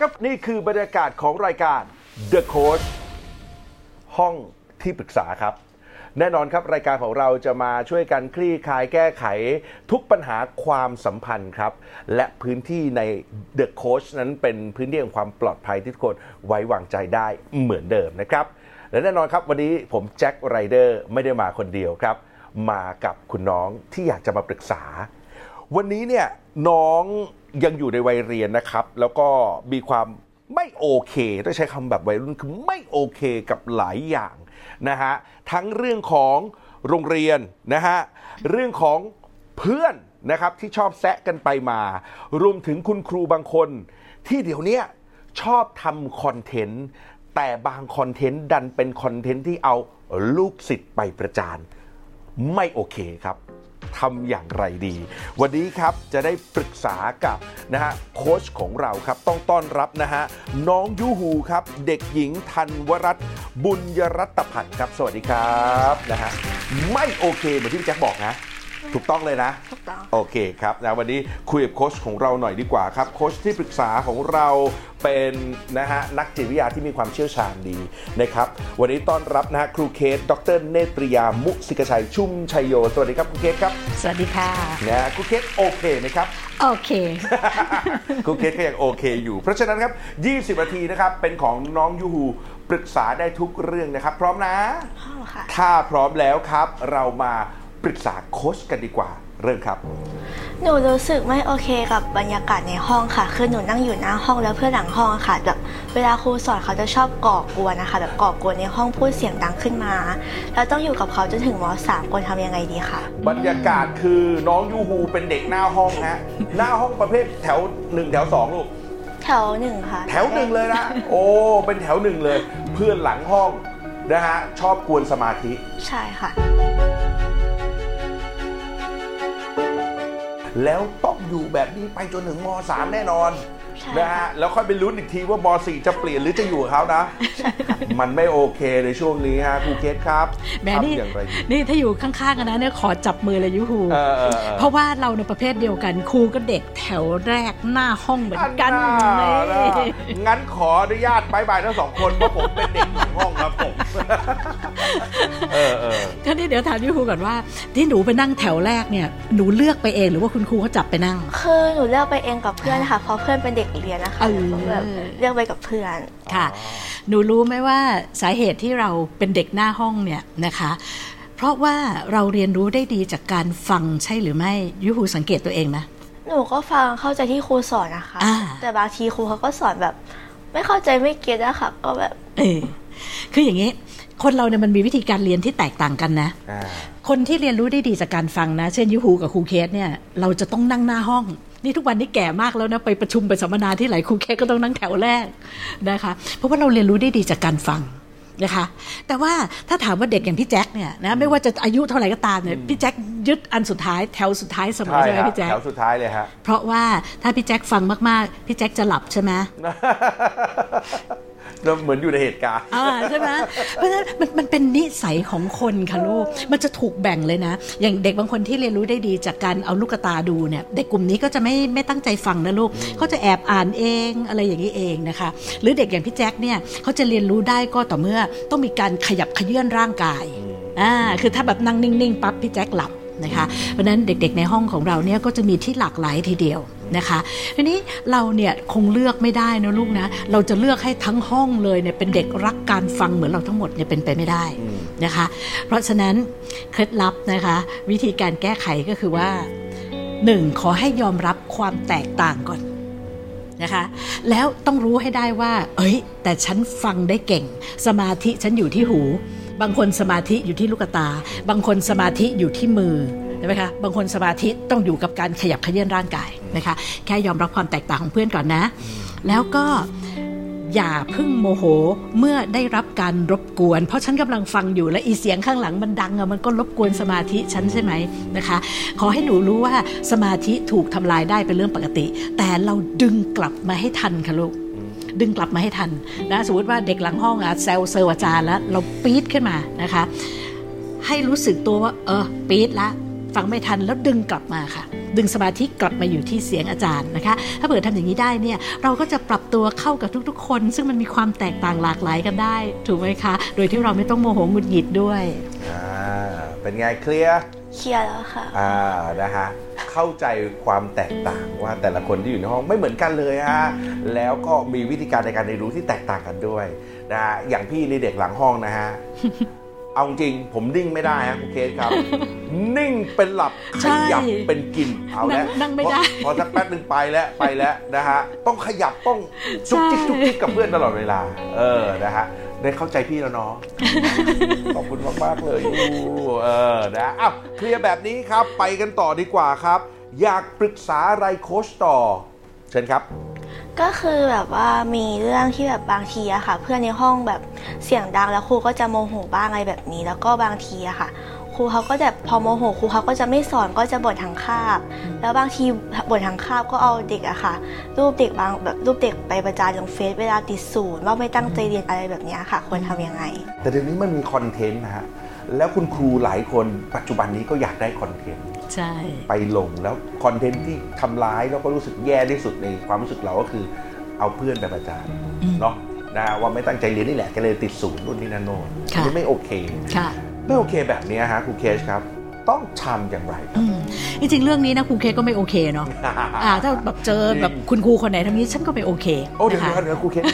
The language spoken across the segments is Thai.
ครับนี่คือบรรยากาศของรายการ The Coach ห้องที่ปรึกษาครับ แน่นอนครับรายการของเราจะมาช่วยกันคลี่คลายแก้ไขทุกปัญหาความสัมพันธ์ครับ และพื้นที่ใน The Coach นั้นเป็นพื้นที่ของความปลอดภัยที่ทุกคนไว้วางใจได้เหมือนเดิมนะครับ และแน่นอนครับวันนี้ผมแจ็คไรเดอร์ไม่ได้มาคนเดียวครับ มากับคุณน้องที่อยากจะมาปรึกษา วันนี้เนี่ยน้อง ยังอยู่ในวัยเรียนนะครับ แล้วก็มีความไม่โอเคต้องใช้คำแบบวัยรุ่นคือไม่โอเคกับหลายอย่างนะฮะทั้งเรื่องของโรงเรียนนะฮะเรื่องของเพื่อนนะครับที่ชอบแซะกันไปมา รวมถึงคุณครูบางคน ที่เดี๋ยวนี้ชอบทำคอนเทนต์แต่บางคอนเทนต์ดันเป็นคอนเทนต์ที่เอาลูกศิษย์ไปประจาน ไม่โอเคครับ ทำอย่างไรดี วันนี้ครับจะได้ปรึกษากับนะฮะโค้ชของเราครับต้องต้อนรับนะฮะน้องยูฮูครับ เด็กหญิงธันวรัตน์บุญยรัตพันธ์ครับ สวัสดีครับนะฮะไม่โอเคเหมือนที่พี่แจ็คบอกนะ ถูกต้องเลยนะ ถูกต้องโอเคครับนะวันนี้คุยกับโค้ชของเราหน่อยดีกว่าครับโค้ชที่ปรึกษาของเราเป็นนะฮะนักจิตวิทยาที่มีความเชี่ยวชาญดีนะครับ วันนี้ต้อนรับนะฮะครูเคส ดรเนตรยามุสิกชัยชุ่มชัยโย สวัสดีครับครูเคสครับ สวัสดีค่ะนะฮะครูเคสโอเคไหมครับ โอเคครูเคสก็ยังโอเคอยู่ เพราะฉะนั้นครับ 20นาทีนะครับเป็นของน้องยูฮูปรึกษาได้ทุกเรื่องนะครับ พร้อมนะพร้อมค่ะ ถ้าพร้อมแล้วครับ เรามา ปรึกษาโค้ชกันดีกว่า เริ่มครับ หนูรู้สึกไม่โอเคกับบรรยากาศในห้องค่ะ คือหนูนั่งอยู่หน้าห้องแล้วเพื่อนหลังห้องอะค่ะแบบเวลาครูสอนเขาจะชอบก่อกวนนะคะ แบบก่อกวนในห้องพูดเสียงดังขึ้นมา แล้วต้องอยู่กับเขาจนถึงมสามควรทำยังไงดีคะบรรยากาศคือน้องยูฮูเป็นเด็กหน้าห้องฮะ หน้าห้องประเภทแถวหนึ่งแถวสองลูก แถวหนึ่งค่ะแถวหนึ่งเลยนะ โอ้ เป็นแถวหนึ่งเลย เพื่อนหลังห้องนะฮะชอบกวนสมาธิ ใช่ค่ะ แล้วต้องอยู่แบบนี้ไปจนถึงม .3 แน่นอนใช่นะฮะแล้วค่อยไปลุ้นอีกทีว่าม .4 จะเปลี่ยนหรือจะอยู่กับเขานะ มันไม่โอเคในช่วงนี้ฮะครูเคสครับแหมนี่ทำอย่างไรดีนี่ถ้าอยู่ข้างๆกันนะเนี่ยขอจับมือเลยยูฮูเออเออเออเพราะว่าเราในประเภทเดียวกันครูก็เด็กแถวแรกหน้าห้องเหมือนกันอัเลน่านะยงั้นขออนุญาตบายบายทั้งสองคนเพราะผมเป็นเด็กหลังห้องครับผมเออเออทีนี้เดี๋ยวถามยูฮูก่อนว่า ที่หนูไปนั่งแถวแรกเนี่ยหนูเลือกไปเองหรือว่าคุณครูเขาจับไปนั่ง คือหนูเลือกไปเองกับเพื่อนค่ะเพราะเพื่อนเป็นเด็กเรียนนะคะเออหนูก็แบบเลือกไปกับเพื่อนค่ะ หนูรู้ไหมว่าสาเหตุที่เราเป็นเด็กหน้าห้องเนี่ยนะคะ เพราะว่าเราเรียนรู้ได้ดีจากการฟังใช่หรือไม่ยูฮูสังเกตตัวเองไหมหนูก็ฟังเข้าใจที่ครูสอนนะคะอ่าแต่บางทีครูเขาก็สอนแบบ ไม่เข้าใจไม่เก็ตอะค่ะก็แบบ เออคืออย่างนี้คนเราเนี่ยมันมีวิธีการเรียนที่แตกต่างกันนะอ่าคนที่เรียนรู้ได้ดีจากการฟังนะ เช่นยูฮูกับครูเคสเนี่ย เราจะต้องนั่งหน้าห้อง นี่ทุกวันนี้แก่มากแล้วนะไปประชุมไปสัมมนาที่ไหนครูเคสก็ต้องนั่งแถวแรกนะคะ เพราะว่าเราเรียนรู้ได้ดีจากการฟังนะคะแต่ว่าถ้าถามว่าเด็กอย่างพี่แจ็คเนี่ยนะไม่ว่าจะอายุเท่าไหร่ก็ตามเนี่ยพี่แจ็คยึดอันสุดท้ายแถวสุดท้ายเสมอใช่ใช่ไหมฮะพี่แจ็คแถวสุดท้ายเลยฮะเพราะว่าถ้าพี่แจ็คฟังมากๆ พี่แจ็คจะหลับใช่ไหม เราเหมือนอยู่ในเหตุการณ์อ่าใช่ไหมเพราะฉะนั้นมันมันเป็นนิสัยของคนค่ะลูก มันจะถูกแบ่งเลยนะ อย่างเด็กบางคนที่เรียนรู้ได้ดีจากการเอาลูกตาดูเนี่ย เด็กกลุ่มนี้ก็จะไม่ไม่ตั้งใจฟังนะลูกเขาจะแอบอ่านเองอะไรอย่างนี้เองนะคะ หรือเด็กอย่างพี่แจ็คเนี่ยเขาจะเรียนรู้ได้ก็ต่อเมื่อต้องมีการขยับขยื่นร่างกาย อ่า คือถ้าแบบนั่งนิ่งๆปั๊บพี่แจ็คหลับนะคะ เพราะฉะนั้นเด็กๆในห้องของเราเนี่ยก็จะมีที่หลากหลายทีเดียว นะคะทีนี้เราเนี่ยคงเลือกไม่ได้นะลูกนะ เราจะเลือกให้ทั้งห้องเลยเนี่ยเป็นเด็กรักการฟังเหมือนเราทั้งหมดเนี่ยเป็นไปไม่ได้นะคะ เพราะฉะนั้นเคล็ดลับนะคะ วิธีการแก้ไขก็คือว่าหนึ่งขอให้ยอมรับความแตกต่างก่อนนะคะแล้วต้องรู้ให้ได้ว่า เอ้ย แต่ฉันฟังได้เก่ง สมาธิฉันอยู่ที่หู บางคนสมาธิอยู่ที่ลูกตา บางคนสมาธิอยู่ที่มือ ใช่ไหมคะบางคนสมาธิต้องอยู่กับการขยับเขยื่อนร่างกายนะคะแค่ยอมรับความแตกต่างของเพื่อนก่อนนะ แล้วก็อย่าเพึ่งโมโหเมื่อได้รับการรบกวน เพราะฉันกำลังฟังอยู่และอีเสียงข้างหลังมันดังอะมันก็รบกวนสมาธิฉันใช่ไหมนะคะ ขอให้หนูรู้ว่าสมาธิถูกทำลายได้เป็นเรื่องปกติ แต่เราดึงกลับมาให้ทันค่ะลูกดึงกลับมาให้ทันนะสมมติว่าเด็กหลังห้องอะแซวเซอร์อาจารย์แล้วเราปี๊ดขึ้นมานะคะ ให้รู้สึกตัวว่า เออปี๊ดละ ฟังไม่ทันแล้วดึงกลับมาค่ะ ดึงสมาธิกลับมาอยู่ที่เสียงอาจารย์นะคะ ถ้าเผื่อทำอย่างนี้ได้เนี่ยเราก็จะปรับตัวเข้ากับทุกๆ คน ซึ่งมันมีความแตกต่างหลากหลายกันได้ ถูกไหมคะ โดยที่เราไม่ต้องโมโหหงุดหงิดด้วยอ่าเป็นไงเคลียร์เคลียร์แล้วค่ะอ่านะฮะเข้าใจความแตกต่างว่าแต่ละคนที่อยู่ในห้องไม่เหมือนกันเลยฮะแล้วก็มีวิธีการในการเรียนรู้ที่แตกต่างกันด้วยนะฮะอย่างพี่ในเด็กหลังห้องนะฮะ เอาจริงผมนิ่งไม่ได้ฮะคุณเคสครับ นิ่งเป็นหลับขใช่ยับเป็นกินเอาแล้วนั่งนั่งไม่ได้พอพอสักแป๊บหนึ่งไปแล้วไปแล้วนะฮะต้องขยับต้องจุกจิกใช่จุกจิกกับเพื่อนตลอดเวลา เออนะฮะได้เข้าใจพี่แล้วเนาะขอบคุณมากๆเลยยูเออนะอ้าวเคลียร์แบบนี้ครับ ไปกันต่อดีกว่าครับ อยากปรึกษาอะไรโค้ชต่อ เชิญครับ ก็คือแบบว่ามีเรื่องที่แบบบางทีอะค่ะ เพื่อนในห้องแบบเสียงดังแล้วครูก็จะโมโหบ้างอะไรแบบนี้ แล้วก็บางทีอะค่ะ ครูเขาก็จะพอโมโหครูเขาก็จะไม่สอนก็จะบ่นทั้งคาบ แล้วบางทีบ่นทั้งคาบก็เอาเด็กอะค่ะ รูปเด็กบางแบบรูปเด็กไปประจานลงเฟซเวลาติดศูนย์ว่าไม่ตั้งใจเรียนอะไรแบบเนี้ยค่ะ ควรทำยังไง แต่เดี๋ยวนี้มันมีคอนเทนต์นะฮะแล้วคุณครูหลายคนปัจจุบันนี้ก็อยากได้คอนเทนต์ ใช่ไปลงแล้วคอนเทนต์ที่ทำร้ายแล้วก็รู้สึกแย่ที่สุดในความรู้สึกเราก็คือเอาเพื่อนไปประจานอืมเนาะนะว่าไม่ตั้งใจเรียนนี่แหละก็เลยติดศูนย์นู่นนี่นั่นโน่นค่ะอันนี้ไม่โอเคค่ะไม่โอเคแบบนี้ฮะครูเคสครับต้องทำอย่างไรครัอืบมจริงๆเรื่องนี้นะครูเคก็ไม่โอเคเนาะอ่าถ้าแบบเจอแบบคุณครูคนไหนทำนี้ฉันก็ไม่โอเค โอ้เดี๋ยวนะคะเดี๋ยวครูเคส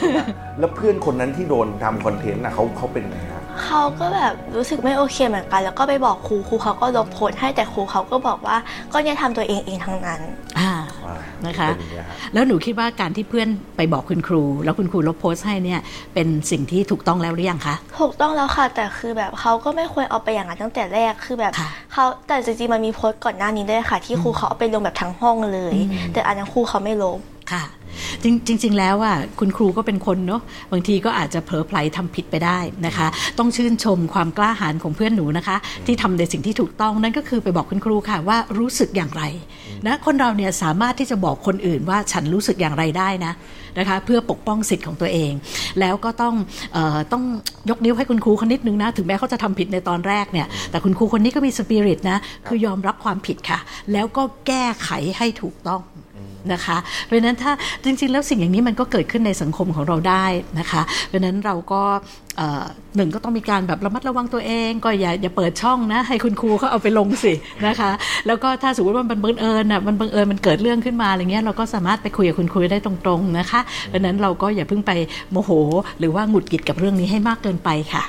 แล้วเพื่อนคนนั้นที่โดนทำคอนเทนต์น่ะเขาเขาเป็นไงฮะ เขาก็แบบรู้สึกไม่โอเคเหมือนกัน แล้วก็ไปบอกครูครูเขาก็ลบโพสต์ให้แต่ครูเขาก็บอกว่าก็เนี่ยทำตัวเองเองทั้งนั้นอ่าอ่านะคะเป็นอย่างเงี้ยฮะแล้วหนูคิดว่าการที่เพื่อนไปบอกคุณครู แล้วคุณครูลบโพสต์ให้เนี่ยเป็นสิ่งที่ถูกต้องแล้วหรือยังคะถูกต้องแล้วค่ะ แต่คือแบบเขาก็ไม่ควรเอาไปอย่างนั้นตั้งแต่แรกคือแบบค่ะเขาแต่จริงๆมันมีโพสต์ก่อนหน้านี้ด้วยค่ะ ที่ครูเขาเอาไปลงแบบทั้งห้องเลยอืมแต่อันนั้นครูเขาไม่ลบ ค่ะจริงจริง ๆ แล้วอะคุณครูก็เป็นคนเนาะบางทีก็อาจจะเผลอไผลทำผิดไปได้นะคะ ต้องชื่นชมความกล้าหาญของเพื่อนหนูนะคะ ที่ทำในสิ่งที่ถูกต้องนั่นก็คือไปบอกคุณครูค่ะว่ารู้สึกอย่างไรนะคนเราเนี่ยสามารถที่จะบอกคนอื่นว่าฉันรู้สึกอย่างไรได้นะนะคะเพื่อปกป้องสิทธิ์ของตัวเอง แล้วก็ต้องออต้องยกนิ้วให้คุณครูคนนิดนึงนะ ถึงแม้เขาจะทำผิดในตอนแรกเนี่ยแต่คุณครูคนนี้ก็มีสปิริตนะคือยอมรับความผิดค่ะ แล้วก็แก้ไขให้ถูกต้อง นะคะ เพราะนั้นถ้าจริง ๆ แล้วสิ่งอย่างนี้มันก็เกิดขึ้นในสังคมของเราได้นะคะ เพราะนั้นเราก็หนึ่งก็ต้องมีการแบบระมัดระวังตัวเอง ก็อย่าอย่าเปิดช่องนะ ให้คุณครูเขาเอาไปลงสินะคะ แล้วก็ถ้าสมมติว่ามันบังเอิญอะมันบังเอิญมันเกิดเรื่องขึ้นมาอะไรเงี้ยเราก็สามารถไปคุยกับคุณครูได้ตรงๆนะคะเพราะนั้นเราก็อย่าเพิ่งไปโมโห หรือว่าหงุดหงิดกับเรื่องนี้ให้มากเกินไปค่ะ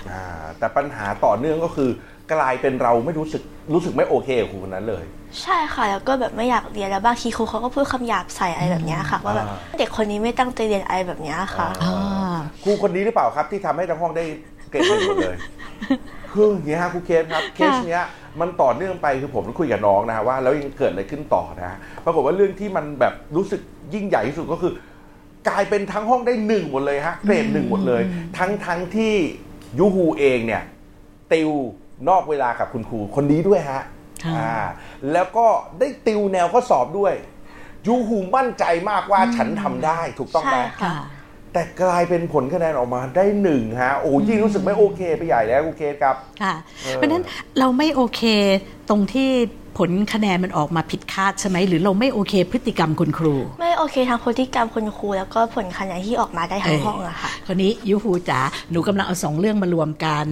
แต่ปัญหาต่อเนื่องก็คือกลายเป็นเราไม่รู้สึกรู้สึกไม่โอเคกับครูคนนั้นเลย ใช่ค่ะ แล้วก็แบบไม่อยากเรียนแล้วบางทีครูเขาก็พูดคำหยาบใส่อะไรแบบเนี้ยค่ะ ว่าแบบอ่าเด็กคนนี้ไม่ตั้งใจเรียนอะไรแบบเนี้ยค่ะ อ่า ครูคนนี้หรือเปล่าครับที่ทำให้ทั้งห้องได้เกรดหนึ่งหมดเลย คืออย่างนี้ฮะครูเคสครับเคสเนี้ยมันต่อเนื่องไปคือผมคุยกับน้องนะฮะว่า แล้วยังเกิดอะไรขึ้นต่อนะฮะปรากฏว่าเรื่องที่มันแบบรู้สึกยิ่งใหญ่ที่สุดก็คือ กลายเป็นทั้งห้องได้หนึ่งหมดเลยฮะเกรดหนึ่งหมดเลย ทั้งทั้งที่ยูฮูเองเนี่ยติวนอกเวลากับคุณครูคนนี้ด้วยฮะค่ะ อ่าแล้วก็ได้ติวแนวข้อสอบด้วย ยูฮูมั่นใจมากว่าฉันทำได้ถูกต้องไหม ใช่ค่ะค่ะ แต่กลายเป็นผลคะแนนออกมาได้หนึ่งฮะ โอ้ยิ่งรู้สึกไม่โอเคไปใหญ่แล้วครูเคสครับ ค่ะเออเพราะฉะนั้นเราไม่โอเคตรงที่ผลคะแนนมันออกมาผิดคาดใช่ไหมหรือเราไม่โอเคพฤติกรรมคุณครู ไม่โอเคทางพฤติกรรมคุณครูแล้วก็ผลคะแนนที่ออกมาได้ทั้งห้องอะค่ะ คนนี้ยูฮูจ๋าหนูกำลังเอาสองเรื่องมารวมกัน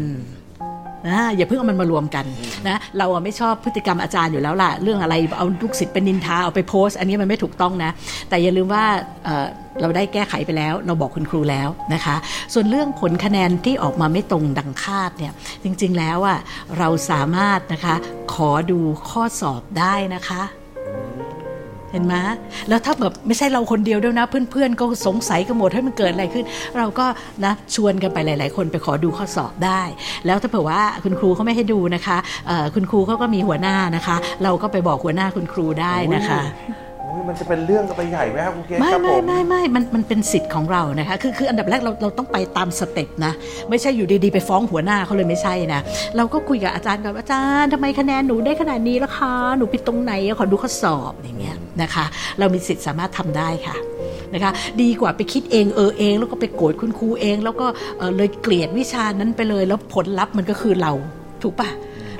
นะอย่าเพิ่งเอามันมารวมกันนะเราไม่ชอบพฤติกรรมอาจารย์อยู่แล้วล่ะ เรื่องอะไรเอาลูกศิษย์เป็นนินทาเอาไปโพสต์อันนี้มันไม่ถูกต้องนะ แต่อย่าลืมว่าเอ่อเราได้แก้ไขไปแล้ว เราบอกคุณครูแล้วนะคะ ส่วนเรื่องผลคะแนนที่ออกมาไม่ตรงดังคาดเนี่ยจริงๆแล้วอะเราสามารถนะคะขอดูข้อสอบได้นะคะ เห็นไหมแล้วถ้าแบบไม่ใช่เราคนเดียวด้วยนะ เพื่อนๆ ก็สงสัยกันหมดให้มันเกิดอะไรขึ้น เราก็นะชวนกันไปหลาย ๆ คนไปขอดูข้อสอบได้ แล้วถ้าเผื่อว่าคุณครูเขาไม่ให้ดูนะคะคุณครูเขาก็มีหัวหน้านะคะ เราก็ไปบอกหัวหน้าคุณครูได้นะคะ มันจะเป็นเรื่องกันไปใหญ่ไหมครับครูเคสไม่ครับผไม่มไม่ไม่มันมันเป็นสิทธิ์ของเรานะคะคือคืออันดับแรกเราเราต้องไปตามสเต็ปนะ ไม่ใช่อยู่ดีๆไปฟ้องหัวหน้าเขาเลยไม่ใช่นะ เราก็คุยกับอาจารย์ก่อนว่าอาจารย์ทำไมคะแนนหนูได้ขนาดนี้ล่ะคะหนูผิดตรงไหนขอดูข้อสอบอย่างเงี้ยนะคะ เรามีสิทธิ์สามารถทำได้ค่ะนะคะดีกว่าไปคิดเองเออเอง แล้วก็ไปโกรธคุณครูเอง แล้วก็เอ่อเลยเกลียดวิชานั้นไปเลย แล้วผลลัพธ์มันก็คือเราถูกปะ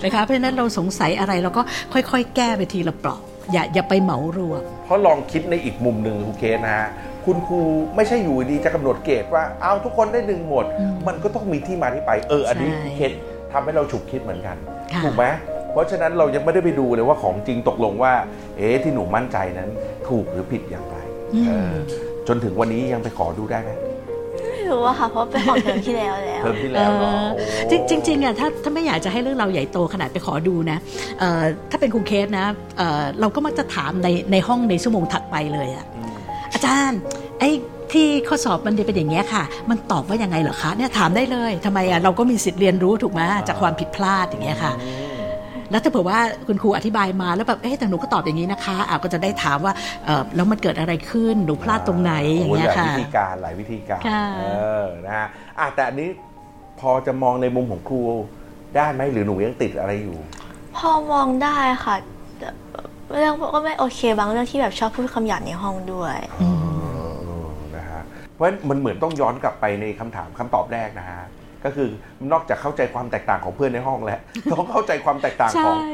นะคะเพราะฉะนั้นเราสงสัยอะไรเราก็ค่อยๆ แก้ไปทีละเปลอกอย่าอย่าไปเหมารวม เพราะลองคิดในอีกมุมหนึ่งครูเคสนะฮะคุณครูไม่ใช่อยู่ดีจะกำหนดเกรดว่าเอาทุกคนได้หนึ่งหมดอืมมันก็ต้องมีที่มาที่ไปเอออันนี้ใช่เคสทำให้เราฉุกคิดเหมือนกันค่ะถูกไหมเพราะฉะนั้นเรายังไม่ได้ไปดูเลยว่าของจริงตกลงว่า เอ๊ะที่หนูมั่นใจนั้น ถูกหรือผิดอย่างไรอืมเออจนถึงวันนี้ยังไปขอดูได้ไหมไม่ รู้อะค่ะเพราะเป็นของเทอมที่แล้วแล้ว เทอมที่แล้วเนาะเออโอ้จริงจริงๆอะถ้าถ้าไม่อยากจะให้เรื่องเราวใหญ่โตขนาดไปขอดูนะเอ่อถ้าเป็นครูเคสนะเอ่อเราก็มักจะถามในในห้องในชั่วโมงถัดไปเลยอะอืมอาจารย์ไอ้ที่ข้อสอบมันจะเป็นอย่างเงี้ยค่ะ มันตอบว่ายังไงเหรอคะเนี่ยถามได้เลยทำไมอะเราก็มีสิทธิ์เรียนรู้ถูกไหมจากความผิดพลาดอย่างเงี้ยค่ะ อืม แล้วถ้าเผื่อว่าคุณครูอธิบายมาแล้วแบบเอ๊ะแต่หนูก็ตอบอย่างนี้นะคะอะก็จะได้ถามว่าเออแล้วมันเกิดอะไรขึ้นหนูพลาดตรงไหนอย่างเงี้ยโหลค่ะวิธีการหลายวิธีการค่ะเออนะฮะอะแต่อันนี้พอจะมองในมุมของครูได้ไหมหรือหนูยังติดอะไรอยู่ พอมองได้ค่ะแต่เรื่องก็ไม่โอเคบางเรื่องที่แบบชอบพูดคำหยาบในห้องด้วยอืมเออนะฮะเพราะฉะนั้นมันเหมือนต้องย้อนกลับไปในคำถามคำตอบแรกนะฮะ ก็คือนอกจากเข้าใจความแตกต่างของเพื่อนในห้องแล้วต้องเข้าใจความแตกต่างของใช่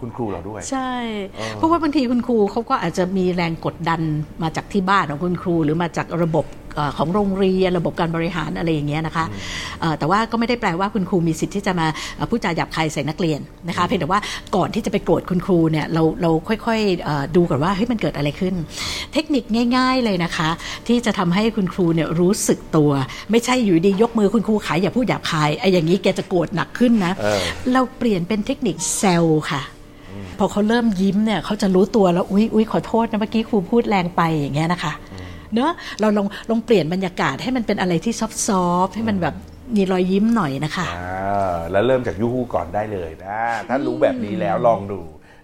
คุณครูเราด้วย ใช่เออเพราะว่าบางทีคุณครูเขาก็อาจจะมีแรงกดดันมาจากที่บ้านของคุณครู หรือมาจากระบบเอ่อ ของโรงเรียนระบบการบริหารอะไรอย่างเงี้ยนะคะเอ่อแต่ว่าก็ไม่ได้แปลว่าคุณครูมีสิทธิ์ที่จะมาเอ่อพูดจาหยาบคายใส่นักเรียนนะคะเพียงแต่ว่าก่อนที่จะไปโกรธคุณครูเนี่ยเราเราค่อยๆเอ่อดูก่อนว่าเฮ้ยมันเกิดอะไรขึ้น เทคนิคง่าย ๆเลยนะคะ ที่จะทำให้คุณครูเนี่ยรู้สึกตัว ไม่ใช่อยู่ดียกมือคุณครูขายอย่าพูดหยาบคายไอ้อย่างนี้แกจะโกรธหนักขึ้นนะเออเราเปลี่ยนเป็นเทคนิคเซลค่ะพอเขาเริ่มยิ้มเนี่ยเขาจะรู้ตัวแล้วอุ๊ยอุ๊ยขอโทษนะเมื่อกี้ครูพูดแรงไปอย่างเงี้ยนะคะ เนอะเราลองลองเปลี่ยนบรรยากาศให้มันเป็นอะไรที่ซอฟต์ๆให้มันแบบมีรอยยิ้มหน่อยนะคะอ่าแล้วเริ่มจากยูฮูก่อนได้เลยนะ ถ้ารู้แบบนี้แล้วลองดู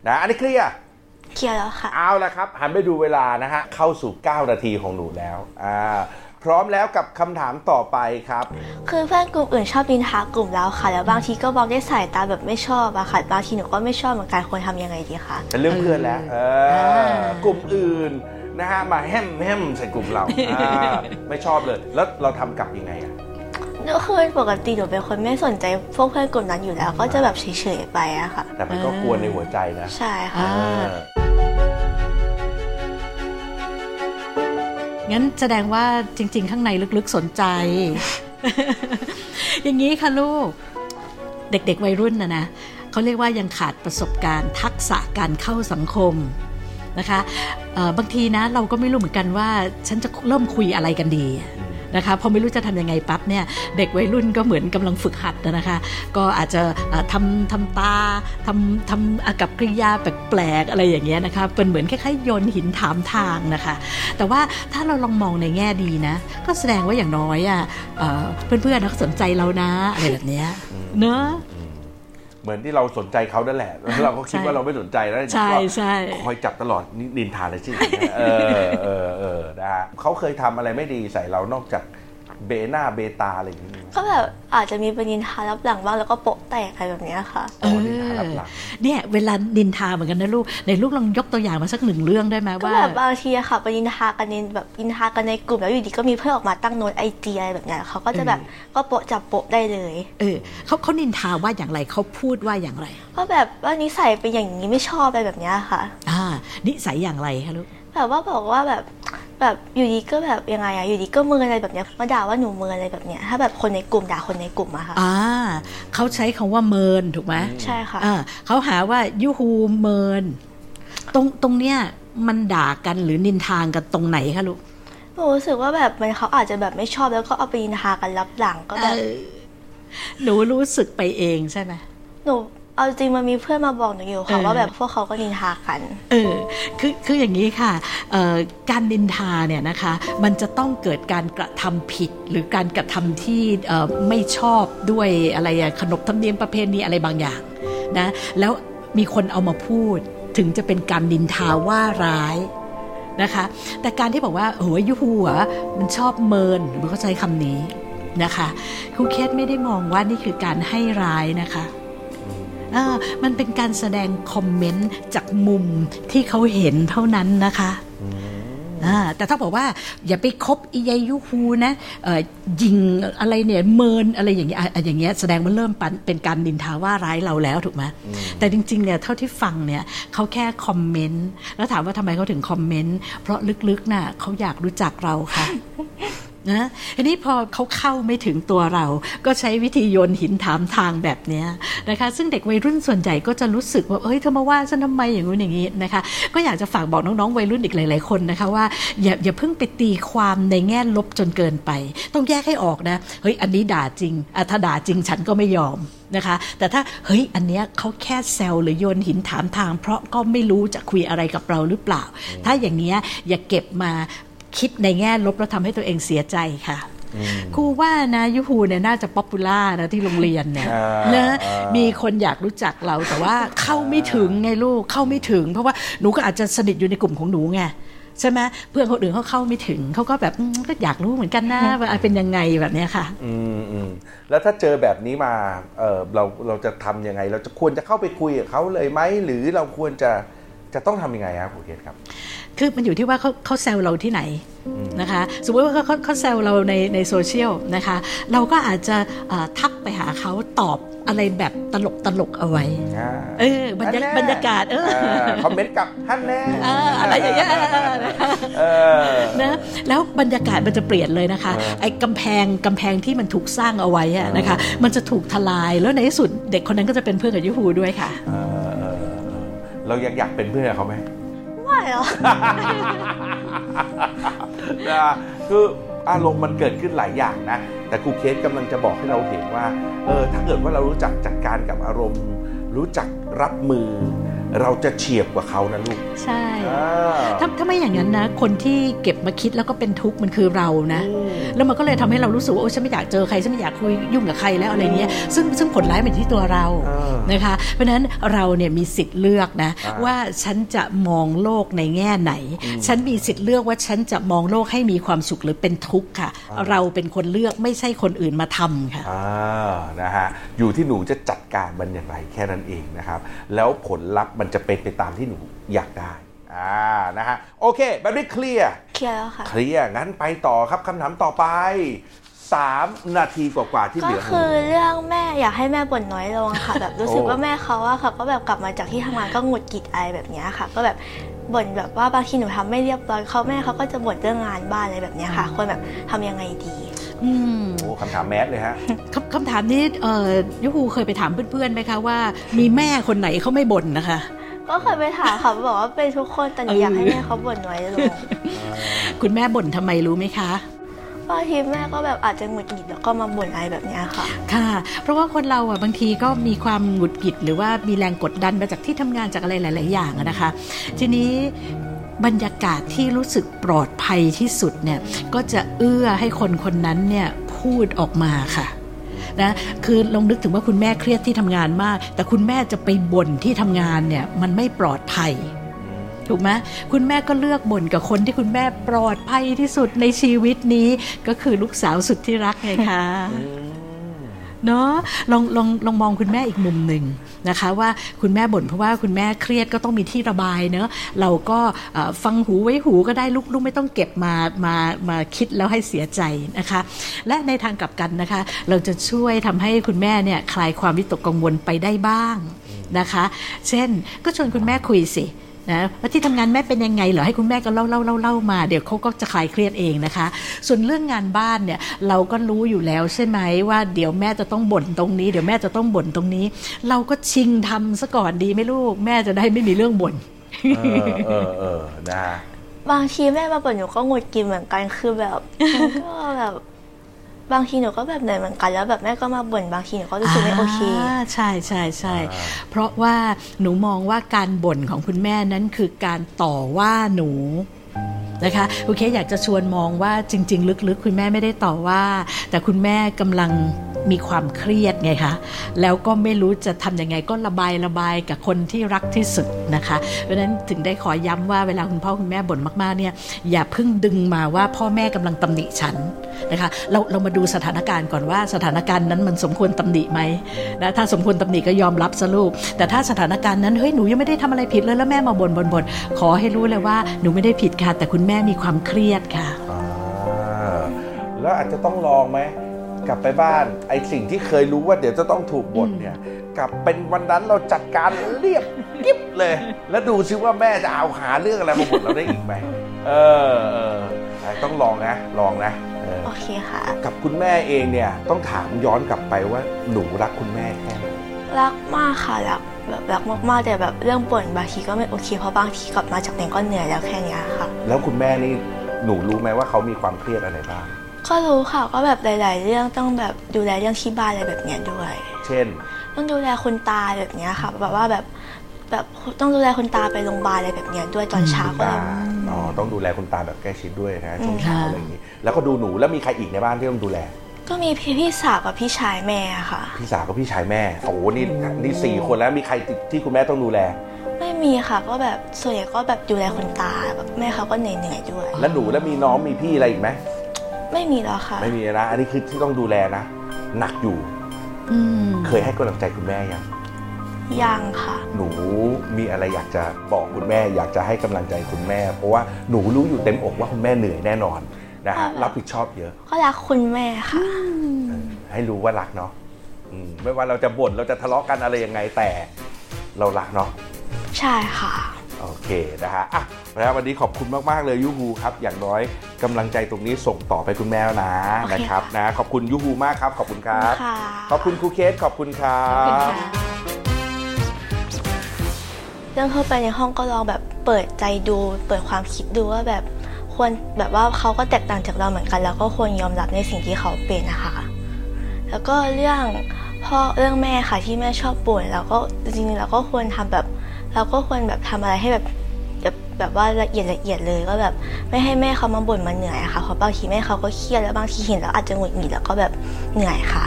นะ อันนี้เคลียร์เคลียร์แล้วค่ะ เอาละครับหันไปดูเวลานะฮะ เข้าสู่ 9 นาทีของหนูแล้วอ่าพร้อมแล้วกับคำถามต่อไปครับ คือเพื่อนกลุ่มอื่นชอบนินทากลุ่มเราค่ะ แล้วบางทีก็บอกได้วยสายตาแบบไม่ชอบอะค่ะบางทีหนูก็ไม่ชอบเหมือนกันควรทำยังไงดีคะเป็นเรื่องเพื่อนแล้วเอออ่ากลุ่มอื่น นะฮะมาแฮมแฮมใส่กลุ่มเราอ่าไม่ชอบเลย แล้วเราทำกลับยังไงอะก็คือปกติหนูเป็นคนไม่สนใจพวกเพื่อนกลุ่มนั้นอยู่แล้ว ก็จะแบบเฉยๆไปอะค่ะ แต่มันก็กวนในหัวใจนะใช่ค่ะ อ่าเอองั้นแสดงว่าจริง ๆ ข้างในลึกๆสนใจ อย่างนี้ค่ะลูก เด็กๆวัยรุ่นนะนะเขาเรียกว่ายังขาดประสบการณ์ ทักษะการเข้าสังคม นะคะเอ่อบางทีนะเราก็ไม่รู้เหมือนกันว่าฉันจะเริ่มคุยอะไรกันดีนะคะพอไม่รู้จะทำยังไงปั๊บเนี่ยเด็กวัยรุ่นก็เหมือนกำลังฝึกหัดนะคะ ก็อาจจะเอ่อทำทำตาทำทำอากับกริยาแปลกๆอะไรอย่างเงี้ยนะคะเป็นเหมือนคล้ายๆโยนหินถามทางนะคะ แต่ว่าถ้าเราลองมองในแง่ดีนะ ก็แสดงว่าอย่างน้อยอะเอ่อเพื่อนๆเขาสนใจเรานะอะไรแบบเนี้ยเนอะ เหมือนที่เราสนใจเขานั่นแหละแล้วเราก็คิดใช่ว่าเราไม่สนใจแล้วใช่ก็ใช่คอยจับตลอดนี่นินทาเลยสิเออเออเออนะฮะเขาเคยทำอะไรไม่ดีใส่เรานอกจาก เบหน้าเบตาอะไรอย่างนี้ก็แบบอาจจะมีประเด็นทารับหลังบ้างแล้วก็โปะแตกอะไรแบบเนี้ยค่ะอ๋อนินทารับหลังเนี่ยเวลานินทาเหมือนกันนะลูกในลูกลองยกตัวอย่างมาสักหนึ่งเรื่องได้ไหมก็ว่าแบบบางทีอะค่ะไปนินทากันในแบบนินทากันในกลุ่มแล้วอยู่ดีก็มีเพื่อนออกมาตั้งโน้ตไอจีอะไรแบบเนี้ยเขาก็จะแบบก็โปะจับโปะได้เลยเออเขาเขานินทาว่าอย่างไรเขาพูดว่าอย่างไรก็แบบว่านิสัยเป็นอย่างนี้ไม่ชอบอะไรแบบเนี้ยค่ะ อ่านิสัยอย่างไรคะลูกแบบว่าบอกว่าแบบ แบบอยู่ดีก็แบบยังไงอะอยู่ดีก็เมินอะไรแบบเนี้ยมาด่าว่าหนูเมินอะไรแบบเนี้ยถ้าแบบคนในกลุ่มด่าคนในกลุ่มอะค่ะอ่าเขาใช้คำว่าเมินถูกไหมใช่ค่ะอ่าเขาหาว่ายูฮูเมิน ตรงตรงเนี้ยมันด่ากันหรือนินทางกันตรงไหนคะลูกหนูรู้สึกว่าแบบมันเขาอาจจะแบบไม่ชอบแล้วก็เอาไปนินทากันรับหลังก็แบบเออหนูรู้สึกไปเองใช่ไหมหนู เอาจริงมันมีเพื่อนมาบอกหนูอยู่ค่ะเออว่าแบบพวกเขาก็นินทากัน เออ คือคืออย่างนี้ค่ะเอ่อการนินทาเนี่ยนะคะ มันจะต้องเกิดการกระทำผิด หรือการกระทำที่เอ่อไม่ชอบด้วยอะไรอะขนบธรรมเนียมประเพณีอะไรบางอย่างนะ แล้วมีคนเอามาพูดถึงจะเป็นการนินทาว่าร้ายนะคะ แต่การที่บอกว่าโอ้ยยูฮูอะมันชอบเมินมันก็ใช้คำนี้นะคะครูเคสไม่ได้มองว่านี่คือการให้ร้ายนะคะเออ มันเป็นการแสดงคอมเมนต์จากมุมที่เขาเห็นเท่านั้นนะคะอ่าแต่ถ้าบอกว่าอย่าไปคบอียายุฮูนะเอ่อยิงอะไรเนี่ยเมินอะไรอย่างเงี้ยอะอย่างเงี้ยแสดงว่าเริ่มปันเป็นการนินทาว่าร้ายเราแล้วถูกไหมแต่จริงๆเนี่ยเท่าที่ฟังเนี่ยเขาแค่คอมเมนต์แล้วถามว่าทำไมเขาถึงคอมเมนต์เพราะลึกๆน่ะเขาอยากรู้จักเราค่ะ นะทีนี้พอเขาเข้าไม่ถึงตัวเรา ก็ใช้วิธีโยนหินถามทางแบบนี้นะคะ ซึ่งเด็กวัยรุ่นส่วนใหญ่ก็จะรู้สึกว่าเอ้ยเธอมาว่าฉันทำไมอย่างงู้นอย่างนี้นะคะ ก็อยากจะฝากบอกน้องๆวัยรุ่นอีกหลาย ๆคนนะคะว่าอย่าอย่าเพิ่งไปตีความในแง่ลบจนเกินไป ต้องแยกให้ออกนะเฮ้ยอันนี้ด่าจริงอะถ้าด่าจริงฉันก็ไม่ยอมนะคะ แต่ถ้าเฮ้ยอันเนี้ยเขาแค่แซวหรือโยนหินถามทาง เพราะก็ไม่รู้จะคุยอะไรกับเราหรือเปล่า ถ้าอย่างเงี้ยอย่าเก็บมา คิดในแง่ลบแล้วทำให้ตัวเองเสียใจค่ะครูว่านะยูฮูเนี่ยน่าจะ popular นะที่โรงเรียนเนี่ยอ่านะอ่ามีมีคนอยากรู้จักเราแต่ว่าเข้าไม่ถึงไงลูกเข้าไม่ถึง เพราะว่าหนูก็อาจจะสนิทอยู่ในกลุ่มของหนูไงใช่ไหมเพื่อนคนอื่นเขาเข้าไม่ถึงเขาก็แบบอืมก็อยากรู้เหมือนกันนะว่าเป็นยังไงแบบเนี้ยค่ะ อืมอืมแล้วถ้าเจอแบบนี้มาเออเราเราจะทำยังไง เราจะควรจะเข้าไปคุยกับเขาเลยไหมหรือเราควรจะจะต้องทำยังไงครับครูเคสครับ คือมันอยู่ที่ว่าเขาเขาแซวเราที่ไหนนะคะ สมมติว่าเขาเขาเขาแซวเราในในโซเชียลนะคะ เราก็อาจจะเอ่อทักไปหาเขาตอบอะไรแบบตลกตลกเอาไว้อ่าเออบรรยาฮั่นแน่บรรยากาศ เออคอมเมนต์กลับท่านแน่เอออะไรอย่างเงี้ยเออนะแล้วบรรยากาศมันจะเปลี่ยนเลยนะคะเออไอ้กำแพงกำแพงที่มันถูกสร้างเอาไว้อะนะคะ มันจะถูกทลายแล้วในที่สุดเด็กคนนั้นก็จะเป็นเพื่อนกับยูฮูด้วยค่ะเออเออเออเรายังอยากเป็นเพื่อนกับเขาไหม ไหรอ นะคืออารมณ์มันเกิดขึ้นหลายอย่างนะ แต่ครูเคสกำลังจะบอกให้เราเห็นว่า เออ ถ้าเกิดว่าเรารู้จักจัดการกับอารมณ์ รู้จักรับมือ เราจะเฉียบกว่าเขานะลูก ใช่อ่าถ้าถ้าไม่อย่างนั้นนะ คนที่เก็บมาคิดแล้วก็เป็นทุกข์มันคือเรานะอืมแล้วมันก็เลยทำให้เรารู้สึกว่าโอ้ฉันไม่อยากเจอใครฉันไม่อยากคุยยุ่งกับใครแล้วอะไรเงี้ยซึ่งซึ่งผลร้ายมันที่ตัวเราเออนะคะ เพราะฉะนั้นเราเนี่ยมีสิทธิ์เลือกนะอ่าว่าฉันจะมองโลกในแง่ไหน ฉันมีสิทธิ์เลือกว่าฉันจะมองโลกให้มีความสุขหรือเป็นทุกข์ค่ะ เราเป็นคนเลือกไม่ใช่คนอื่นมาทำค่ะอ่านะฮะอยู่ที่หนูจะจัดการมันอย่างไรแค่นั้นเองนะครับ แล้วผลลัพธ์มันจะเป็นไปตามที่หนูอยากได้อ่านะฮะโอเคแบบนี้เคลียร์เคลียร์แล้วค่ะเคลียร์งั้นไปต่อครับคำถามต่อไป3นาทีกว่าๆที่เหก็ลือคือเรื่องแม่อยากให้แม่บ่นน้อยลงค่ะ แบบรู้สึกโอ้ว่าแม่เขาอะค่ะ ก็แบบกลับมาจากที่ทำงานก็หงุดหงิดอะไรแบบเนี้ยค่ะ ก็แบบบ่นแบบว่าบางทีหนูทำไม่เรียบร้อยเขาแม่เขาก็จะบ่นเรื่องงานบ้านอะไรแบบเนี้ยค่ะควรแบบทำยังไงดีอืม โอ้คำถามแมสเลยฮะคำคำถามนี้เอ่อยูฮูเคยไปถามเพื่อนๆไหมคะว่า มีแม่คนไหนเขาไม่บ่นนะคะ ก็เคยไปถามค่ะบอกว่าเป็นทุกคนแต่หนูอยากให้แม่เขาบ่นน้อยลงคุณแม่บ่นทำไมรู้ไหมคะบางทีแม่ก็แบบอาจจะหงุดหงิดแล้วก็มาบ่นอะไรแบบเนี้ยค่ะ ค่ะ เพราะว่าคนเราอะบางทีก็มีความหงุดหงิดหรือว่ามีแรงกดดันมาจากที่ทำงานจากอะไรหลาย ๆ อย่างอะนะคะ ทีนี้ บรรยากาศที่รู้สึกปลอดภัยที่สุดเนี่ยก็จะเอื้อให้คนคนนั้นเนี่ยพูดออกมาค่ะนะคือลองนึกถึงว่าคุณแม่เครียดที่ทำงานมาก แต่คุณแม่จะไปบ่นที่ทำงานเนี่ยมันไม่ปลอดภัยถูกไหมคุณแม่ก็เลือกบ่นกับคนที่คุณแม่ปลอดภัยที่สุดในชีวิตนี้ ก็คือลูกสาวสุดที่รักไงคะ เนาะลองลองลองมองคุณแม่อีกมุมหนึ่งนะคะ ว่าคุณแม่บ่นเพราะว่าคุณแม่เครียดก็ต้องมีที่ระบายเนอะเราก็ฟังหูไว้หูก็ได้ลูกลูกไม่ต้องเก็บมามามาคิดแล้วให้เสียใจนะคะ และในทางกลับกันนะคะ เราจะช่วยทำให้คุณแม่เนี่ยคลายความวิตกกังวลไปได้บ้างนะคะ เช่นก็ชวนคุณแม่คุยสิ นะว่าที่ทำงานแม่เป็นยังไงเหรอให้คุณแม่ก็เล่าเล่าเล่าเล่ามาเดี๋ยวเขาก็จะคลายเครียดเองนะคะ ส่วนเรื่องงานบ้านเนี่ยเราก็รู้อยู่แล้วใช่ไหมว่าเดี๋ยวแม่จะต้องบ่นตรงนี้เดี๋ยวแม่จะต้องบ่นตรงนี้ เราก็ชิงทำซะก่อนดีไหมลูกแม่จะได้ไม่มีเรื่องบ่นเออเออเออนะฮะบางทีแม่มาบ่นหนูก็หงุดหงิดเหมือนกันคือแบบก็แบบ บางทีหนูก็แบบเหนื่อยเหมือนกันแล้วแบบแม่ก็มาบ่นบางทีหนูก็รู้สึกไม่โอเคาใช่ใช่ใช่อ่าเพราะว่าหนูมองว่าการบ่นของคุณแม่นั้นคือการต่อว่าหนูนะคะโอเคอยากจะชวนมองว่าจริง ๆ ลึกๆ คุณแม่ไม่ได้ต่อว่า แต่คุณแม่กำลังมีความเครียดไงคะ แล้วก็ไม่รู้จะทำยังไงก็ระบายระบายกับคนที่รักที่สุดนะคะ เพราะฉะนั้นถึงได้ขอย้ำว่าเวลาคุณพ่อคุณแม่บ่นมากๆเนี่ยอย่าเพิ่งดึงมาว่าพ่อแม่กำลังตำหนิฉัน นะคะเราเรามาดูสถานการณ์ก่อนว่าสถานการณ์นั้นมันสมควรตำหนิไหมนะถ้าสมควรตำหนิก็ยอมรับซะลูก แต่ถ้าสถานการณ์นั้นเฮ้ยหนูยังไม่ได้ทำอะไรผิดเลยแล้วแม่มาบ่นบ่นบ่นขอให้รู้เลยว่าหนูไม่ได้ผิดค่ะ แต่คุณแม่มีความเครียดค่ะอ่าแล้วอาจจะต้องลองไหมกลับไปบ้านไอ้สิ่งที่เคยรู้ว่าเดี๋ยวจะต้องถูกบ่นเนี่ยกลับเป็นวันนั้นเราจัดการเรียบกิ๊บเลย แล้วดูซิว่าแม่จะเอาหาเรื่องอะไรมาบ่นเราได้อีกไหมเออ ต้องลองนะลองนะเออโอเคค่ะ กับคุณแม่เองเนี่ยต้องถามย้อนกลับไปว่าหนูรักคุณแม่แค่ไหนรักมากค่ะรักแบบรักมากๆแต่แบบเรื่องบ่นบางทีก็ไม่โอเคเพราะบางทีกลับมาจากเรียนก็เหนื่อยแล้วแค่เนี้ยค่ะ แล้วคุณแม่นี่หนูรู้ไหมว่าเขามีความเครียดอะไรบ้าง ก็รู้ค่ะก็แบบหลาย ๆ เรื่องต้องแบบดูแลเรื่องที่บ้านอะไรแบบเนี้ยด้วย เช่น ต้องดูแลคุณตาแบบเนี้ยค่ะแบบว่าแบบแบบต้องดูแลคุณตาไปโรงพยาบาลอะไรแบบเนี้ยด้วยตอนเช้าคุณก็ตาเลยอ๋อ ต้องดูแลคุณตาแบบใกล้ชิดด้วยนะช่วงอืมเช้าค่ะอะไรอย่างนี้ แล้วก็ดูหนูแล้วมีใครอีกในบ้านที่ต้องดูแล ก็มีพี่พี่สาวกับพี่ชายแม่ค่ะ พี่สาวกับพี่ชายแม่โอ้โหนี่นี่สี่คนแล้วมีใครที่คุณแม่ต้องดูแล ไม่มีค่ะก็แบบส่วนใหญ่ก็แบบดูแลคุณตาแบบแม่เขาก็เหนื่อยๆด้วย แล้วหนูแล้วมีน้องมีพี่อะไรอีกไหมไม่มีแล้วค่ะ ไม่มีนะ อันนี้คือที่ต้องดูแลนะหนักอยู่อืมเคยให้กำลังใจคุณแม่ยัง ยังค่ะ หนูมีอะไรอยากจะบอกคุณแม่ อยากจะให้กำลังใจคุณแม่ เพราะว่าหนูรู้อยู่เต็มอกว่าคุณแม่เหนื่อยแน่นอนนะฮะค่ะรับผิดชอบเยอะก็รักคุณแม่ค่ะ เออให้รู้ว่ารักเนาะอืมไม่ว่าเราจะบ่นเราจะทะเลาะกันอะไรยังไงแต่เรารักเนาะ ใช่ค่ะ โอเคนะฮะอะแล้ววันนี้ขอบคุณมาก ๆ เลยยูฮูครับ อย่างน้อยกำลังใจตรงนี้ส่งต่อไปคุณแม่แล้วนะโอเค นะครับค่ะนะ ขอบคุณยูฮูมากครับ ขอบคุณครับ ค่ะ ขอบคุณครูเคสขอบคุณครัขอบคุณบ ค่ะ เรื่องเข้าไปในห้องก็ลองแบบเปิดใจดู เปิดความคิดดูว่าแบบควรแบบว่าเขาก็แตกต่างจากเราเหมือนกัน แล้วก็ควรยอมรับในสิ่งที่เขาเป็นนะคะ แล้วก็เรื่องพ่อเรื่องแม่ค่ะที่แม่ชอบป่วยแล้วก็จริงๆเราก็ควรทำแบบ เราก็ควรแบบทำอะไรให้แบบแบบแบบว่าละเอียดละเอียดเลยก็แบบไม่ให้แม่เขามาบ่นมาเหนื่อยะค่ะเพราะบางทีแม่เขาก็เครียดแล้วบางทีเห็นแล้วอาจจะหงุดหงิดแล้วก็แบบเหนื่อยค่ะ